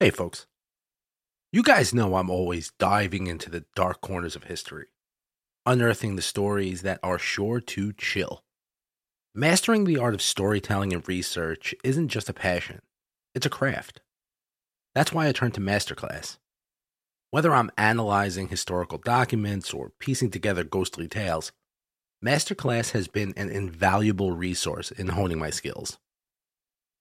Hey, folks. You guys know I'm always diving into the dark corners of history, unearthing the stories that are sure to chill. Mastering the art of storytelling and research isn't just a passion, it's a craft. That's why I turn to Masterclass. Whether I'm analyzing historical documents or piecing together ghostly tales, Masterclass has been an invaluable resource in honing my skills.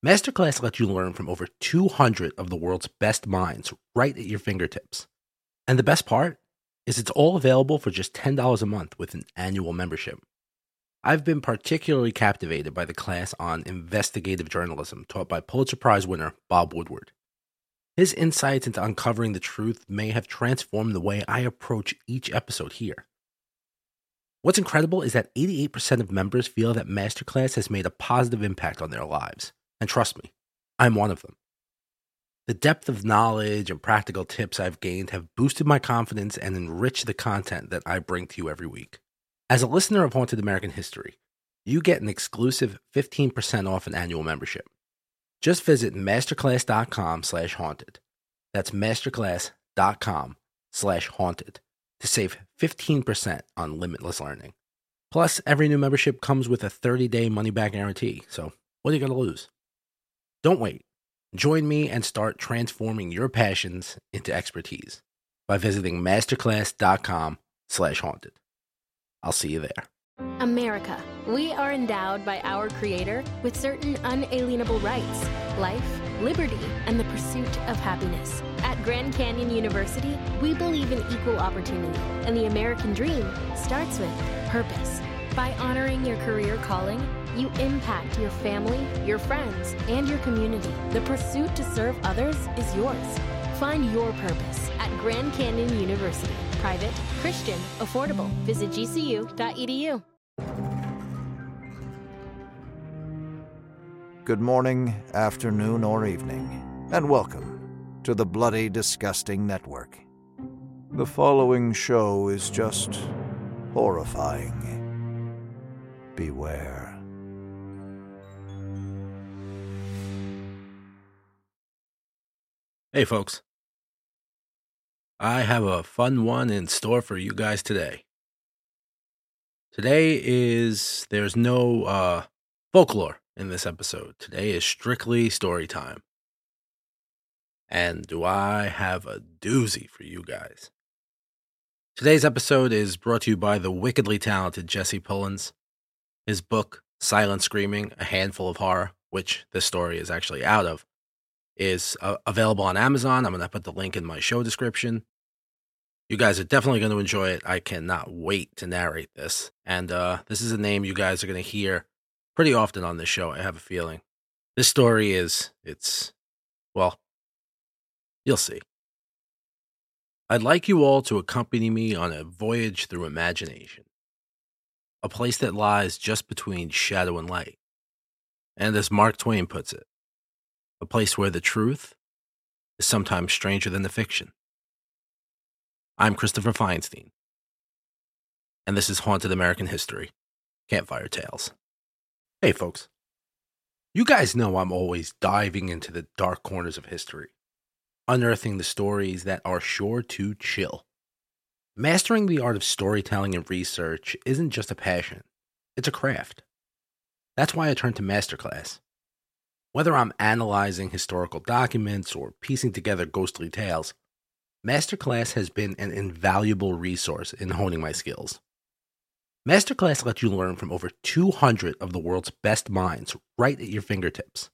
Masterclass lets you learn from over 200 of the world's best minds right at your fingertips. And the best part is it's all available for just $10 a month with an annual membership. I've been particularly captivated by the class on investigative journalism taught by Pulitzer Prize winner Bob Woodward. His insights into uncovering the truth may have transformed the way I approach each episode here. What's incredible is that 88% of members feel that Masterclass has made a positive impact on their lives. And trust me, I'm one of them. The depth of knowledge and practical tips I've gained have boosted my confidence and enriched the content that I bring to you every week. As a listener of Haunted American History, you get an exclusive 15% off an annual membership. Just visit masterclass.com slash haunted. That's masterclass.com slash haunted to save 15% on limitless learning. Plus, every new membership comes with a 30-day money-back guarantee, so what are you going to lose? Don't wait. Join me and start transforming your passions into expertise by visiting masterclass.com slash haunted. I'll see you there. America. We are endowed by our Creator with certain unalienable rights life, liberty, and the pursuit of happiness. At Grand Canyon University, we believe in equal opportunity, and the American dream starts with purpose. By honoring your career calling, you impact your family, your friends, and your community. The pursuit to serve others is yours. Find your purpose at Grand Canyon University. Private, Christian, affordable. Visit gcu.edu. Good morning, afternoon, or evening, and welcome to the Bloody Disgusting Network. The following show is just horrifying. Beware. Hey, folks. I have a fun one in store for you guys today. Today is, there's no uh, folklore in this episode. Today is strictly story time. And do I have a doozy for you guys? Today's episode is brought to you by the wickedly talented Jesse Pullins. His book, Silent Screaming A Handful of Horror, which this story is actually out of, is uh, available on Amazon. I'm going to put the link in my show description. You guys are definitely going to enjoy it. I cannot wait to narrate this. And uh, this is a name you guys are going to hear pretty often on this show, I have a feeling. This story is, it's, well, you'll see. I'd like you all to accompany me on a voyage through imagination, a place that lies just between shadow and light. And as Mark Twain puts it, a place where the truth is sometimes stranger than the fiction. I'm Christopher Feinstein, and this is Haunted American History Campfire Tales. Hey, folks. You guys know I'm always diving into the dark corners of history, unearthing the stories that are sure to chill. Mastering the art of storytelling and research isn't just a passion, it's a craft. That's why I turned to Masterclass. Whether I'm analyzing historical documents or piecing together ghostly tales, Masterclass has been an invaluable resource in honing my skills. Masterclass lets you learn from over 200 of the world's best minds right at your fingertips.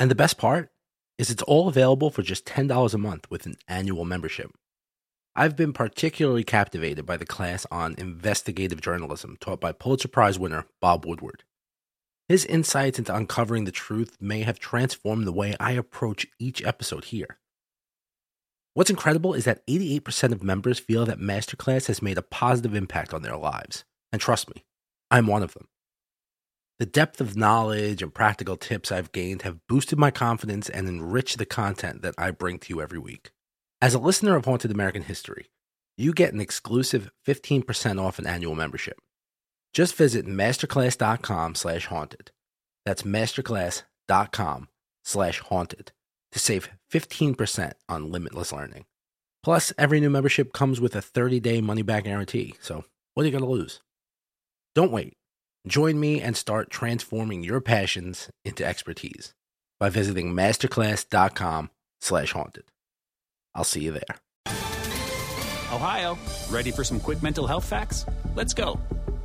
And the best part is it's all available for just $10 a month with an annual membership. I've been particularly captivated by the class on investigative journalism taught by Pulitzer Prize winner Bob Woodward. His insights into uncovering the truth may have transformed the way I approach each episode here. What's incredible is that 88% of members feel that Masterclass has made a positive impact on their lives. And trust me, I'm one of them. The depth of knowledge and practical tips I've gained have boosted my confidence and enriched the content that I bring to you every week. As a listener of Haunted American History, you get an exclusive 15% off an annual membership. Just visit masterclass.com slash haunted. That's masterclass.com slash haunted to save 15% on limitless learning. Plus, every new membership comes with a 30 day money back guarantee. So, what are you going to lose? Don't wait. Join me and start transforming your passions into expertise by visiting masterclass.com slash haunted. I'll see you there. Ohio, ready for some quick mental health facts? Let's go.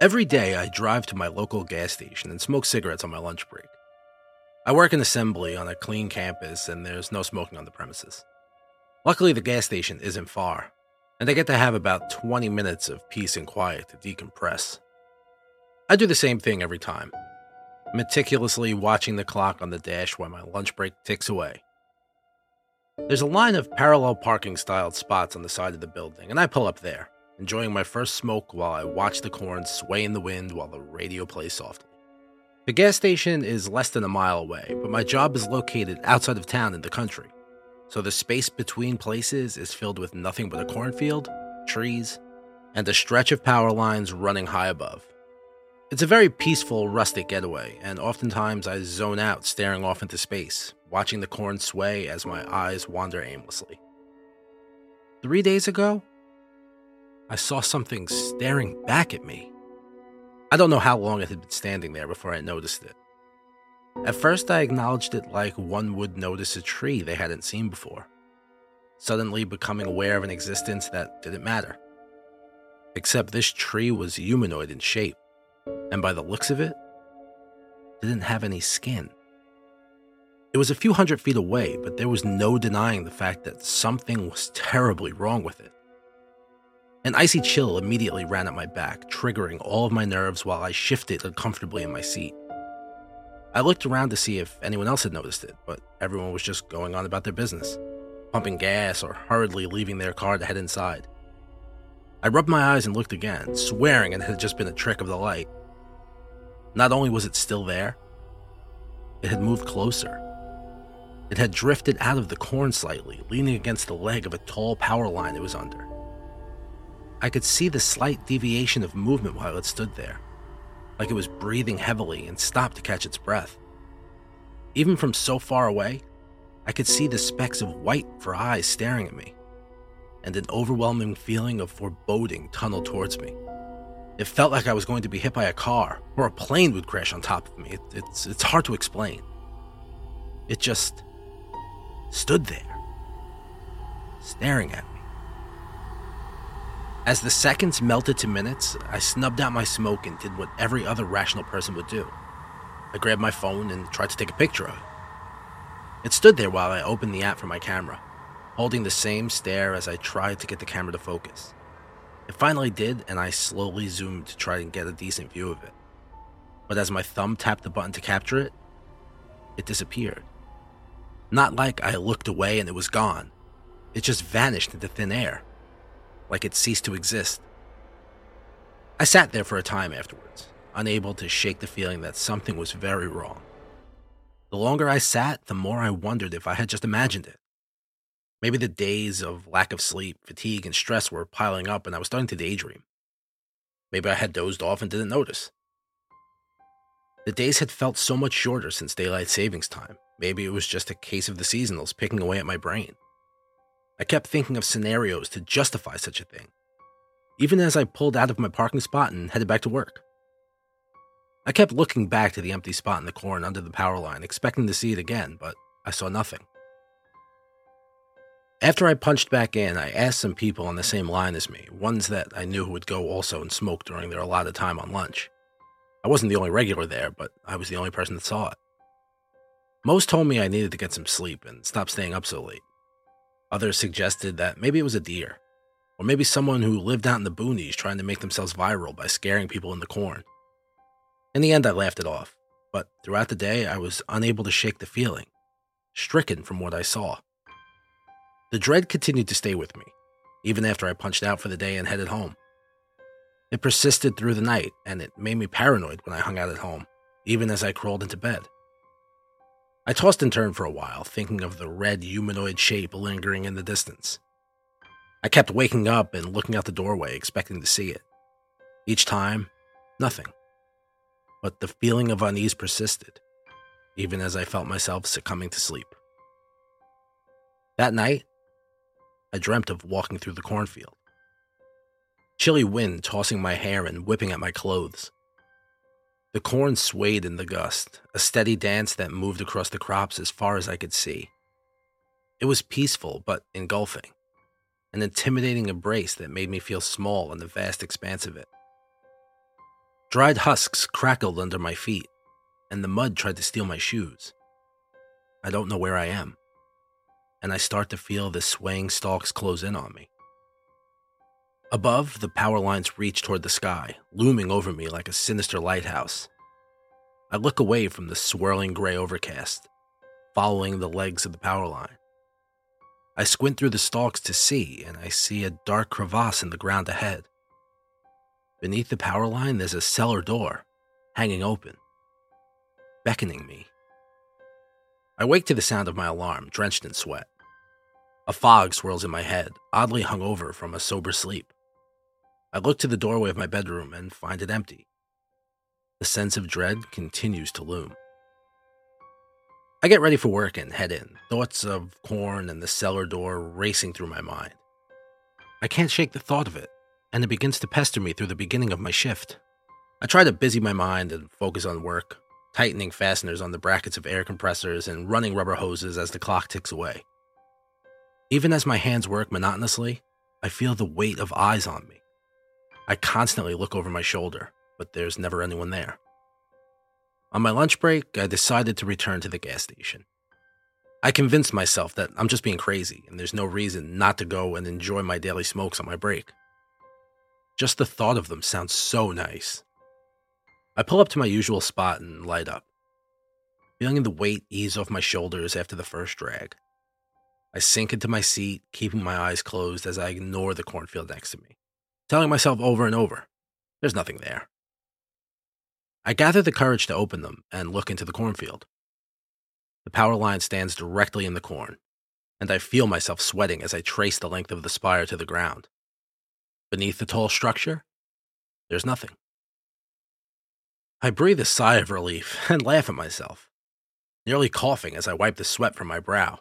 Every day, I drive to my local gas station and smoke cigarettes on my lunch break. I work in assembly on a clean campus, and there's no smoking on the premises. Luckily, the gas station isn't far, and I get to have about 20 minutes of peace and quiet to decompress. I do the same thing every time, meticulously watching the clock on the dash while my lunch break ticks away. There's a line of parallel parking styled spots on the side of the building, and I pull up there, enjoying my first smoke while I watch the corn sway in the wind while the radio plays softly. The gas station is less than a mile away, but my job is located outside of town in the country, so the space between places is filled with nothing but a cornfield, trees, and a stretch of power lines running high above. It's a very peaceful, rustic getaway, and oftentimes I zone out staring off into space, watching the corn sway as my eyes wander aimlessly. Three days ago, I saw something staring back at me. I don't know how long it had been standing there before I noticed it. At first, I acknowledged it like one would notice a tree they hadn't seen before, suddenly becoming aware of an existence that didn't matter. Except this tree was humanoid in shape and by the looks of it, didn't have any skin. It was a few hundred feet away, but there was no denying the fact that something was terribly wrong with it. An icy chill immediately ran up my back, triggering all of my nerves while I shifted uncomfortably in my seat. I looked around to see if anyone else had noticed it, but everyone was just going on about their business, pumping gas or hurriedly leaving their car to head inside. I rubbed my eyes and looked again, swearing it had just been a trick of the light. Not only was it still there, it had moved closer. It had drifted out of the corn slightly, leaning against the leg of a tall power line it was under. I could see the slight deviation of movement while it stood there, like it was breathing heavily and stopped to catch its breath. Even from so far away, I could see the specks of white for eyes staring at me, and an overwhelming feeling of foreboding tunneled towards me. It felt like I was going to be hit by a car or a plane would crash on top of me. It, it's, it's hard to explain. It just stood there, staring at me. As the seconds melted to minutes, I snubbed out my smoke and did what every other rational person would do. I grabbed my phone and tried to take a picture of it. It stood there while I opened the app for my camera, holding the same stare as I tried to get the camera to focus. It finally did, and I slowly zoomed to try and get a decent view of it. But as my thumb tapped the button to capture it, it disappeared. Not like I looked away and it was gone. It just vanished into thin air, like it ceased to exist. I sat there for a time afterwards, unable to shake the feeling that something was very wrong. The longer I sat, the more I wondered if I had just imagined it. Maybe the days of lack of sleep, fatigue, and stress were piling up and I was starting to daydream. Maybe I had dozed off and didn't notice. The days had felt so much shorter since daylight savings time. Maybe it was just a case of the seasonals picking away at my brain. I kept thinking of scenarios to justify such a thing, even as I pulled out of my parking spot and headed back to work. I kept looking back to the empty spot in the corn under the power line, expecting to see it again, but I saw nothing. After I punched back in, I asked some people on the same line as me, ones that I knew who would go also and smoke during their allotted time on lunch. I wasn't the only regular there, but I was the only person that saw it. Most told me I needed to get some sleep and stop staying up so late. Others suggested that maybe it was a deer, or maybe someone who lived out in the boonies trying to make themselves viral by scaring people in the corn. In the end, I laughed it off, but throughout the day, I was unable to shake the feeling, stricken from what I saw. The dread continued to stay with me, even after I punched out for the day and headed home. It persisted through the night, and it made me paranoid when I hung out at home, even as I crawled into bed. I tossed and turned for a while, thinking of the red humanoid shape lingering in the distance. I kept waking up and looking out the doorway, expecting to see it. Each time, nothing. But the feeling of unease persisted, even as I felt myself succumbing to sleep. That night, I dreamt of walking through the cornfield. Chilly wind tossing my hair and whipping at my clothes. The corn swayed in the gust, a steady dance that moved across the crops as far as I could see. It was peaceful but engulfing, an intimidating embrace that made me feel small in the vast expanse of it. Dried husks crackled under my feet, and the mud tried to steal my shoes. I don't know where I am, and I start to feel the swaying stalks close in on me. Above, the power lines reach toward the sky, looming over me like a sinister lighthouse. I look away from the swirling gray overcast, following the legs of the power line. I squint through the stalks to see, and I see a dark crevasse in the ground ahead. Beneath the power line, there's a cellar door, hanging open, beckoning me. I wake to the sound of my alarm, drenched in sweat. A fog swirls in my head, oddly hung over from a sober sleep. I look to the doorway of my bedroom and find it empty. The sense of dread continues to loom. I get ready for work and head in, thoughts of corn and the cellar door racing through my mind. I can't shake the thought of it, and it begins to pester me through the beginning of my shift. I try to busy my mind and focus on work, tightening fasteners on the brackets of air compressors and running rubber hoses as the clock ticks away. Even as my hands work monotonously, I feel the weight of eyes on me. I constantly look over my shoulder, but there's never anyone there. On my lunch break, I decided to return to the gas station. I convinced myself that I'm just being crazy and there's no reason not to go and enjoy my daily smokes on my break. Just the thought of them sounds so nice. I pull up to my usual spot and light up, feeling the weight ease off my shoulders after the first drag. I sink into my seat, keeping my eyes closed as I ignore the cornfield next to me telling myself over and over, there's nothing there. I gather the courage to open them and look into the cornfield. The power line stands directly in the corn, and I feel myself sweating as I trace the length of the spire to the ground. Beneath the tall structure, there's nothing. I breathe a sigh of relief and laugh at myself, nearly coughing as I wipe the sweat from my brow.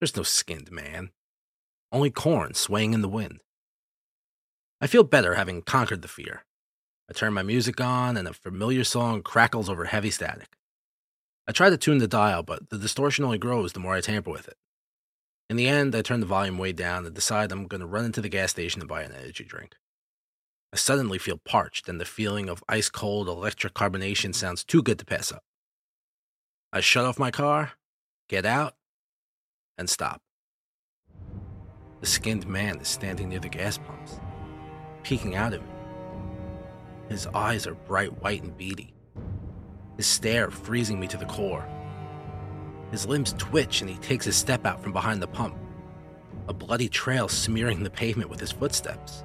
There's no skinned man, only corn swaying in the wind. I feel better having conquered the fear. I turn my music on, and a familiar song crackles over heavy static. I try to tune the dial, but the distortion only grows the more I tamper with it. In the end, I turn the volume way down and decide I'm going to run into the gas station and buy an energy drink. I suddenly feel parched, and the feeling of ice cold electric carbonation sounds too good to pass up. I shut off my car, get out, and stop. The skinned man is standing near the gas pumps peeking out at me. His eyes are bright white and beady, his stare freezing me to the core. His limbs twitch and he takes a step out from behind the pump, a bloody trail smearing the pavement with his footsteps.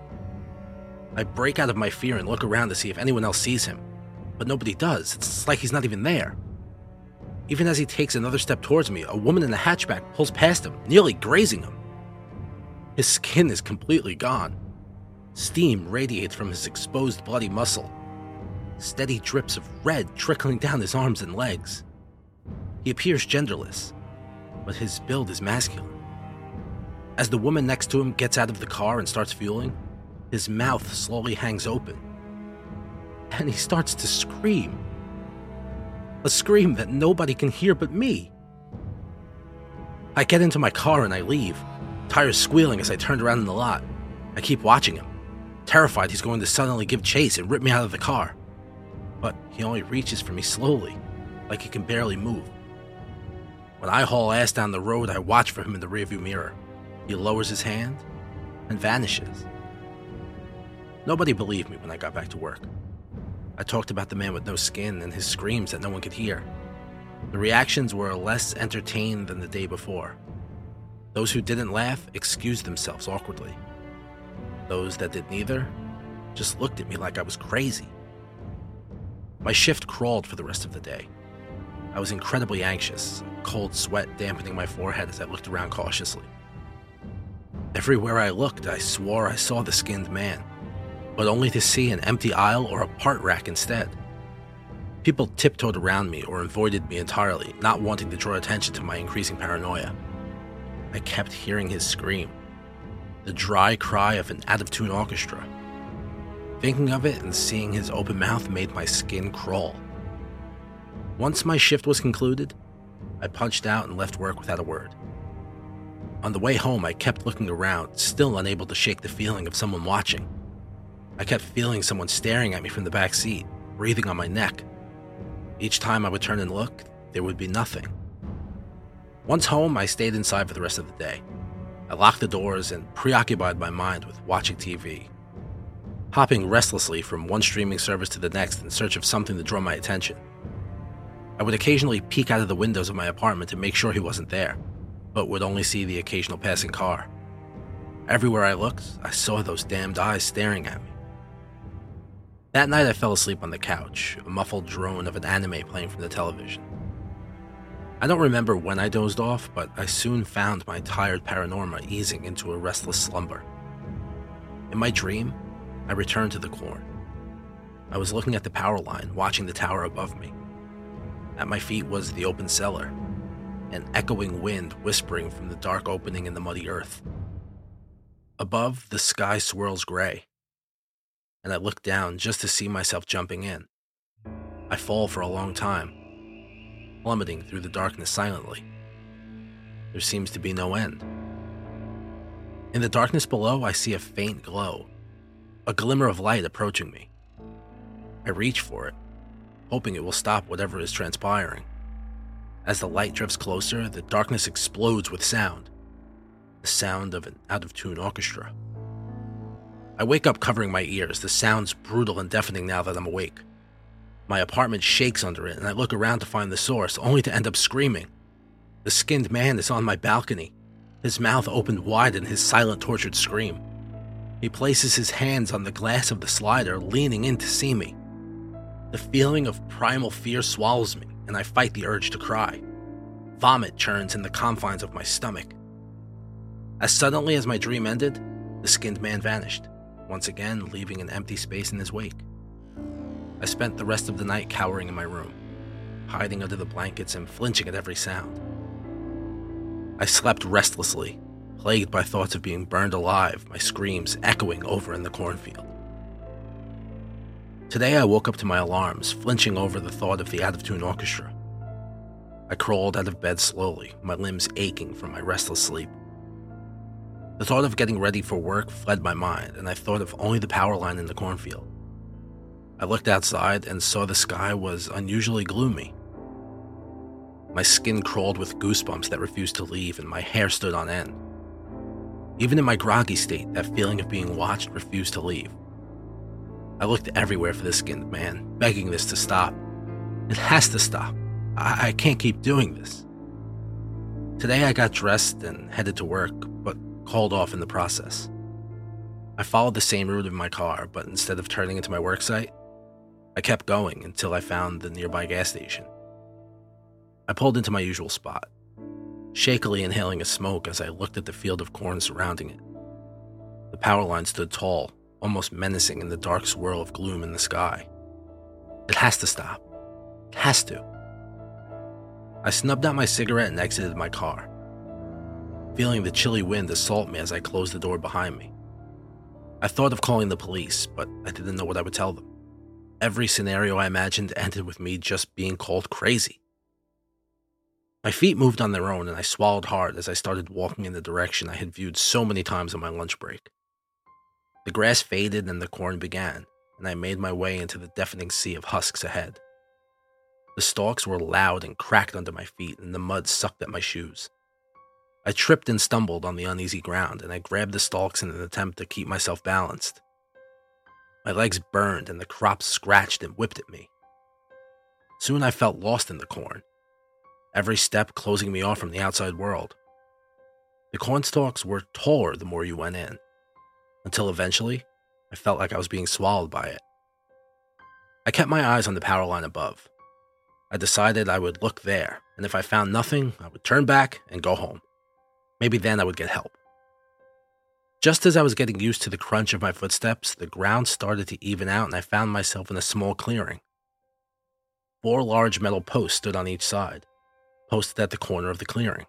I break out of my fear and look around to see if anyone else sees him, but nobody does. It's like he's not even there. Even as he takes another step towards me, a woman in a hatchback pulls past him, nearly grazing him. His skin is completely gone, Steam radiates from his exposed bloody muscle. Steady drips of red trickling down his arms and legs. He appears genderless, but his build is masculine. As the woman next to him gets out of the car and starts fueling, his mouth slowly hangs open. And he starts to scream. A scream that nobody can hear but me. I get into my car and I leave, tires squealing as I turn around in the lot. I keep watching him terrified he's going to suddenly give chase and rip me out of the car. But he only reaches for me slowly, like he can barely move. When I haul ass down the road, I watch for him in the rearview mirror. He lowers his hand and vanishes. Nobody believed me when I got back to work. I talked about the man with no skin and his screams that no one could hear. The reactions were less entertained than the day before. Those who didn't laugh excused themselves awkwardly. Those that did neither just looked at me like I was crazy. My shift crawled for the rest of the day. I was incredibly anxious, cold sweat dampening my forehead as I looked around cautiously. Everywhere I looked, I swore I saw the skinned man, but only to see an empty aisle or a part rack instead. People tiptoed around me or avoided me entirely, not wanting to draw attention to my increasing paranoia. I kept hearing his scream, the dry cry of an out of tune orchestra. Thinking of it and seeing his open mouth made my skin crawl. Once my shift was concluded, I punched out and left work without a word. On the way home, I kept looking around, still unable to shake the feeling of someone watching. I kept feeling someone staring at me from the back seat, breathing on my neck. Each time I would turn and look, there would be nothing. Once home, I stayed inside for the rest of the day. I locked the doors and preoccupied my mind with watching TV, hopping restlessly from one streaming service to the next in search of something to draw my attention. I would occasionally peek out of the windows of my apartment to make sure he wasn't there, but would only see the occasional passing car. Everywhere I looked, I saw those damned eyes staring at me. That night, I fell asleep on the couch, a muffled drone of an anime playing from the television. I don't remember when I dozed off, but I soon found my tired paranorma easing into a restless slumber. In my dream, I returned to the corn. I was looking at the power line, watching the tower above me. At my feet was the open cellar, an echoing wind whispering from the dark opening in the muddy earth. Above, the sky swirls gray, and I look down just to see myself jumping in. I fall for a long time, plummeting through the darkness silently. There seems to be no end. In the darkness below, I see a faint glow, a glimmer of light approaching me. I reach for it, hoping it will stop whatever is transpiring. As the light drifts closer, the darkness explodes with sound the sound of an out of tune orchestra. I wake up covering my ears, the sounds brutal and deafening now that I'm awake. My apartment shakes under it, and I look around to find the source, only to end up screaming. The skinned man is on my balcony, his mouth opened wide in his silent, tortured scream. He places his hands on the glass of the slider, leaning in to see me. The feeling of primal fear swallows me, and I fight the urge to cry. Vomit churns in the confines of my stomach. As suddenly as my dream ended, the skinned man vanished, once again leaving an empty space in his wake. I spent the rest of the night cowering in my room, hiding under the blankets and flinching at every sound. I slept restlessly, plagued by thoughts of being burned alive, my screams echoing over in the cornfield. Today I woke up to my alarms, flinching over the thought of the out of tune orchestra. I crawled out of bed slowly, my limbs aching from my restless sleep. The thought of getting ready for work fled my mind, and I thought of only the power line in the cornfield. I looked outside and saw the sky was unusually gloomy. My skin crawled with goosebumps that refused to leave, and my hair stood on end. Even in my groggy state, that feeling of being watched refused to leave. I looked everywhere for the skinned man, begging this to stop. It has to stop. I, I can't keep doing this. Today I got dressed and headed to work, but called off in the process. I followed the same route in my car, but instead of turning into my work site, I kept going until I found the nearby gas station. I pulled into my usual spot, shakily inhaling a smoke as I looked at the field of corn surrounding it. The power line stood tall, almost menacing in the dark swirl of gloom in the sky. It has to stop. It has to. I snubbed out my cigarette and exited my car, feeling the chilly wind assault me as I closed the door behind me. I thought of calling the police, but I didn't know what I would tell them. Every scenario I imagined ended with me just being called crazy. My feet moved on their own, and I swallowed hard as I started walking in the direction I had viewed so many times on my lunch break. The grass faded and the corn began, and I made my way into the deafening sea of husks ahead. The stalks were loud and cracked under my feet, and the mud sucked at my shoes. I tripped and stumbled on the uneasy ground, and I grabbed the stalks in an attempt to keep myself balanced. My legs burned and the crops scratched and whipped at me. Soon I felt lost in the corn, every step closing me off from the outside world. The cornstalks were taller the more you went in, until eventually I felt like I was being swallowed by it. I kept my eyes on the power line above. I decided I would look there, and if I found nothing, I would turn back and go home. Maybe then I would get help. Just as I was getting used to the crunch of my footsteps, the ground started to even out and I found myself in a small clearing. Four large metal posts stood on each side, posted at the corner of the clearing.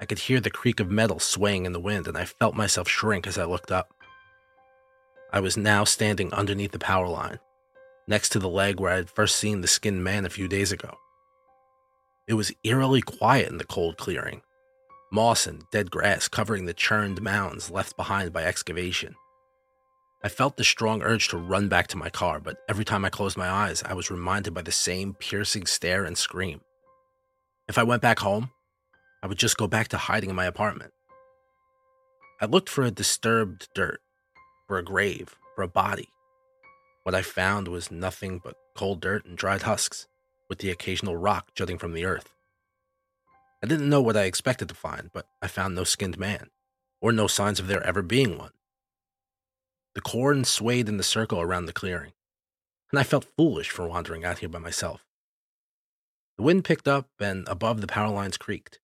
I could hear the creak of metal swaying in the wind, and I felt myself shrink as I looked up. I was now standing underneath the power line, next to the leg where I had first seen the skinned man a few days ago. It was eerily quiet in the cold clearing, moss and dead grass covering the churned mounds left behind by excavation. I felt the strong urge to run back to my car, but every time I closed my eyes, I was reminded by the same piercing stare and scream. If I went back home, I would just go back to hiding in my apartment. I looked for a disturbed dirt, for a grave, for a body. What I found was nothing but cold dirt and dried husks, with the occasional rock jutting from the earth. I didn't know what I expected to find, but I found no skinned man, or no signs of there ever being one. The corn swayed in the circle around the clearing, and I felt foolish for wandering out here by myself. The wind picked up, and above the power lines creaked.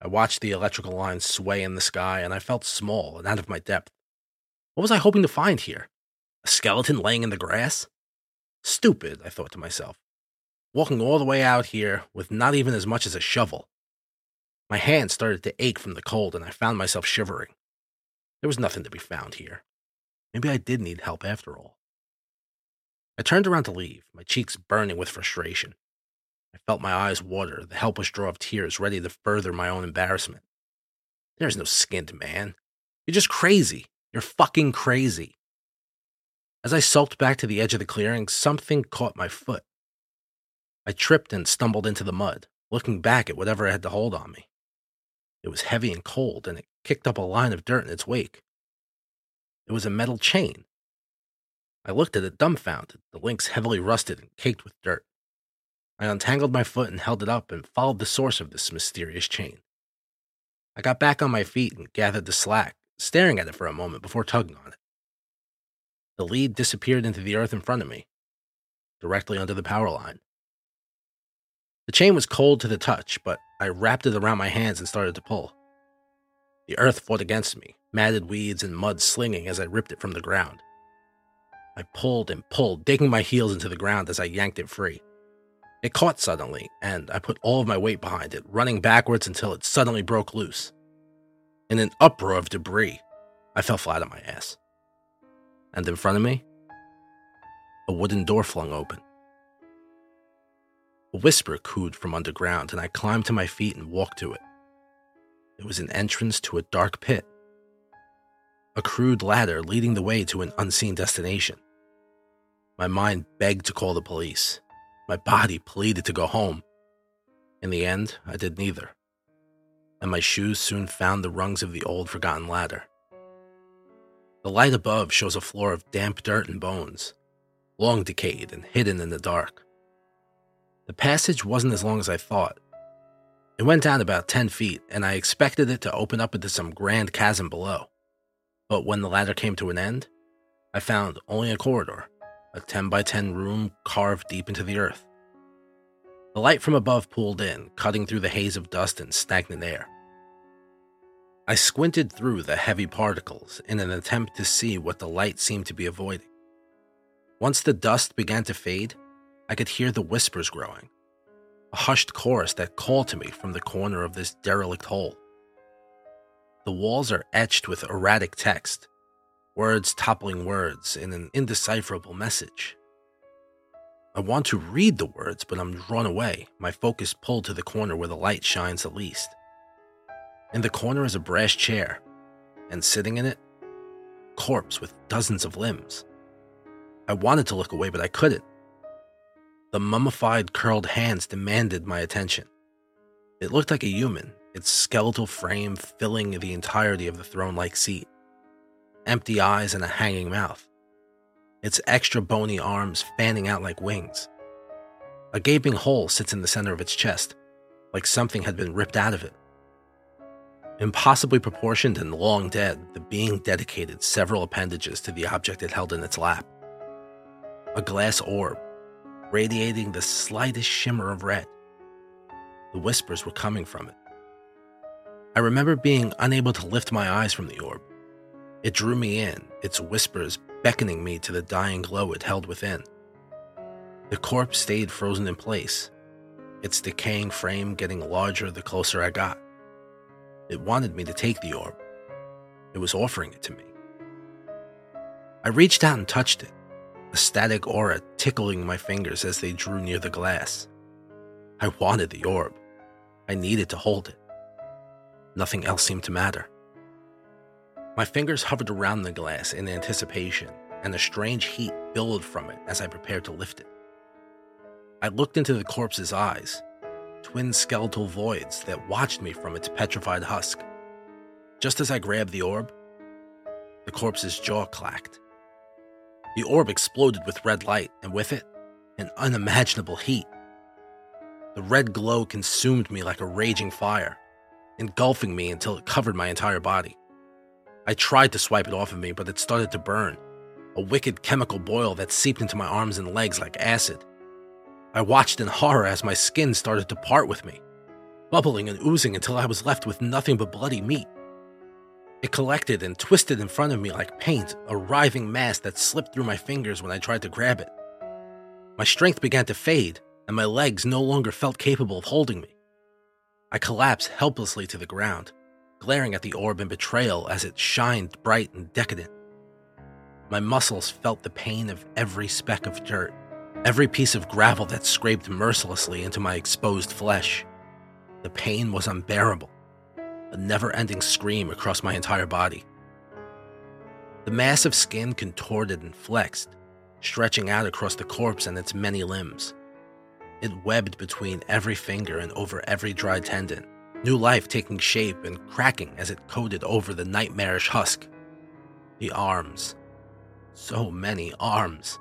I watched the electrical lines sway in the sky, and I felt small and out of my depth. What was I hoping to find here? A skeleton laying in the grass? Stupid, I thought to myself. Walking all the way out here with not even as much as a shovel. My hands started to ache from the cold, and I found myself shivering. There was nothing to be found here. Maybe I did need help after all. I turned around to leave, my cheeks burning with frustration. I felt my eyes water, the helpless draw of tears ready to further my own embarrassment. There's no skinned man. You're just crazy. You're fucking crazy. As I sulked back to the edge of the clearing, something caught my foot. I tripped and stumbled into the mud, looking back at whatever it had to hold on me. It was heavy and cold, and it kicked up a line of dirt in its wake. It was a metal chain. I looked at it dumbfounded, the links heavily rusted and caked with dirt. I untangled my foot and held it up and followed the source of this mysterious chain. I got back on my feet and gathered the slack, staring at it for a moment before tugging on it. The lead disappeared into the earth in front of me, directly under the power line. The chain was cold to the touch, but I wrapped it around my hands and started to pull. The earth fought against me, matted weeds and mud slinging as I ripped it from the ground. I pulled and pulled, digging my heels into the ground as I yanked it free. It caught suddenly, and I put all of my weight behind it, running backwards until it suddenly broke loose. In an uproar of debris, I fell flat on my ass. And in front of me, a wooden door flung open. A whisper cooed from underground, and I climbed to my feet and walked to it. It was an entrance to a dark pit, a crude ladder leading the way to an unseen destination. My mind begged to call the police, my body pleaded to go home. In the end, I did neither, and my shoes soon found the rungs of the old forgotten ladder. The light above shows a floor of damp dirt and bones, long decayed and hidden in the dark. The passage wasn't as long as I thought. It went down about 10 feet, and I expected it to open up into some grand chasm below. But when the ladder came to an end, I found only a corridor, a 10 by 10 room carved deep into the earth. The light from above pulled in, cutting through the haze of dust and stagnant air. I squinted through the heavy particles in an attempt to see what the light seemed to be avoiding. Once the dust began to fade, I could hear the whispers growing, a hushed chorus that called to me from the corner of this derelict hole. The walls are etched with erratic text, words toppling words in an indecipherable message. I want to read the words, but I'm drawn away, my focus pulled to the corner where the light shines the least. In the corner is a brass chair, and sitting in it, corpse with dozens of limbs. I wanted to look away, but I couldn't. The mummified, curled hands demanded my attention. It looked like a human, its skeletal frame filling the entirety of the throne like seat empty eyes, and a hanging mouth. Its extra bony arms fanning out like wings. A gaping hole sits in the center of its chest, like something had been ripped out of it. Impossibly proportioned and long dead, the being dedicated several appendages to the object it held in its lap. A glass orb, radiating the slightest shimmer of red. The whispers were coming from it. I remember being unable to lift my eyes from the orb. It drew me in, its whispers beckoning me to the dying glow it held within. The corpse stayed frozen in place, its decaying frame getting larger the closer I got. It wanted me to take the orb. It was offering it to me. I reached out and touched it, a static aura tickling my fingers as they drew near the glass. I wanted the orb. I needed to hold it. Nothing else seemed to matter. My fingers hovered around the glass in anticipation, and a strange heat billowed from it as I prepared to lift it. I looked into the corpse's eyes, twin skeletal voids that watched me from its petrified husk. Just as I grabbed the orb, the corpse's jaw clacked. The orb exploded with red light, and with it, an unimaginable heat. The red glow consumed me like a raging fire, engulfing me until it covered my entire body. I tried to swipe it off of me, but it started to burn, a wicked chemical boil that seeped into my arms and legs like acid. I watched in horror as my skin started to part with me, bubbling and oozing until I was left with nothing but bloody meat. It collected and twisted in front of me like paint, a writhing mass that slipped through my fingers when I tried to grab it. My strength began to fade, and my legs no longer felt capable of holding me. I collapsed helplessly to the ground, glaring at the orb in betrayal as it shined bright and decadent. My muscles felt the pain of every speck of dirt, every piece of gravel that scraped mercilessly into my exposed flesh. The pain was unbearable, a never ending scream across my entire body. The massive skin contorted and flexed, stretching out across the corpse and its many limbs. It webbed between every finger and over every dry tendon, new life taking shape and cracking as it coated over the nightmarish husk. The arms, so many arms,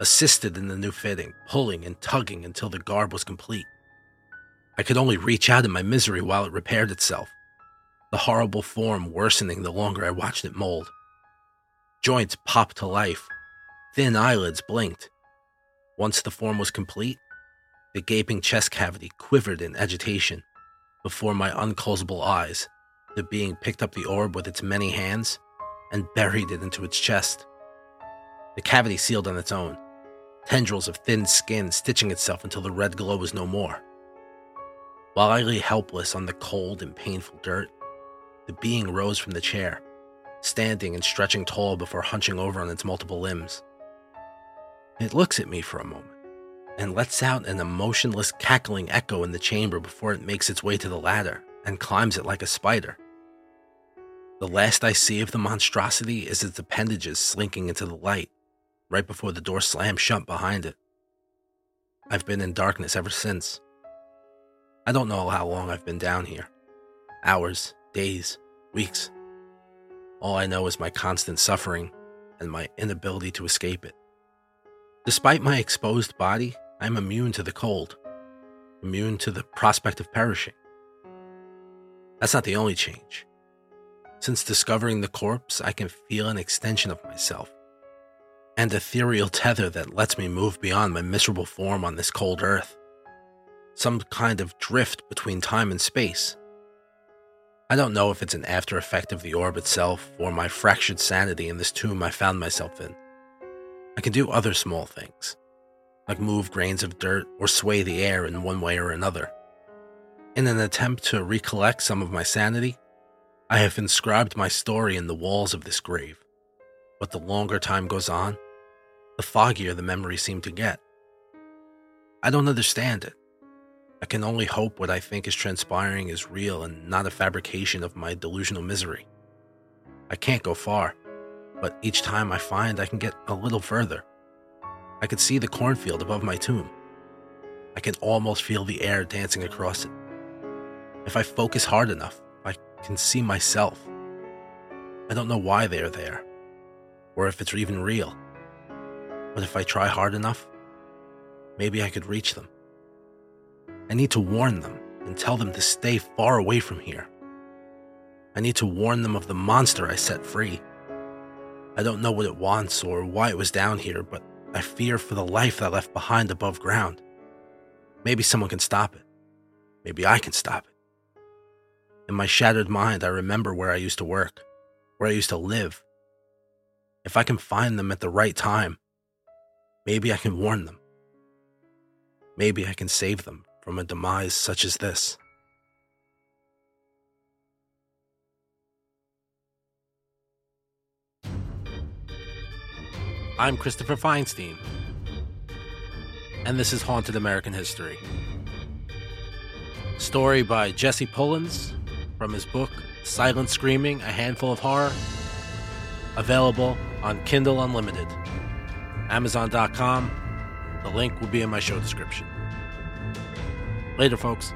assisted in the new fitting, pulling and tugging until the garb was complete. I could only reach out in my misery while it repaired itself, the horrible form worsening the longer I watched it mold. Joints popped to life, thin eyelids blinked. Once the form was complete, the gaping chest cavity quivered in agitation. Before my unclosable eyes, the being picked up the orb with its many hands and buried it into its chest. The cavity sealed on its own, tendrils of thin skin stitching itself until the red glow was no more. While I lay helpless on the cold and painful dirt, the being rose from the chair, standing and stretching tall before hunching over on its multiple limbs. It looks at me for a moment and lets out an emotionless cackling echo in the chamber before it makes its way to the ladder and climbs it like a spider. The last I see of the monstrosity is its appendages slinking into the light right before the door slams shut behind it. I've been in darkness ever since. I don't know how long I've been down here hours, days, weeks. All I know is my constant suffering and my inability to escape it. Despite my exposed body, I'm immune to the cold, immune to the prospect of perishing. That's not the only change. Since discovering the corpse, I can feel an extension of myself, and ethereal tether that lets me move beyond my miserable form on this cold earth. Some kind of drift between time and space. I don't know if it's an after effect of the orb itself or my fractured sanity in this tomb I found myself in. I can do other small things, like move grains of dirt or sway the air in one way or another. In an attempt to recollect some of my sanity, I have inscribed my story in the walls of this grave. But the longer time goes on, the foggier the memories seem to get. I don't understand it. I can only hope what I think is transpiring is real and not a fabrication of my delusional misery. I can't go far, but each time I find I can get a little further. I can see the cornfield above my tomb. I can almost feel the air dancing across it. If I focus hard enough, I can see myself. I don't know why they are there, or if it's even real. But if I try hard enough, maybe I could reach them. I need to warn them and tell them to stay far away from here. I need to warn them of the monster I set free. I don't know what it wants or why it was down here, but I fear for the life that I left behind above ground. Maybe someone can stop it. Maybe I can stop it. In my shattered mind, I remember where I used to work, where I used to live. If I can find them at the right time, maybe I can warn them. Maybe I can save them from a demise such as this. I'm Christopher Feinstein, and this is Haunted American History. Story by Jesse Pullins from his book Silent Screaming A Handful of Horror, available on Kindle Unlimited, Amazon.com. The link will be in my show description. Later, folks.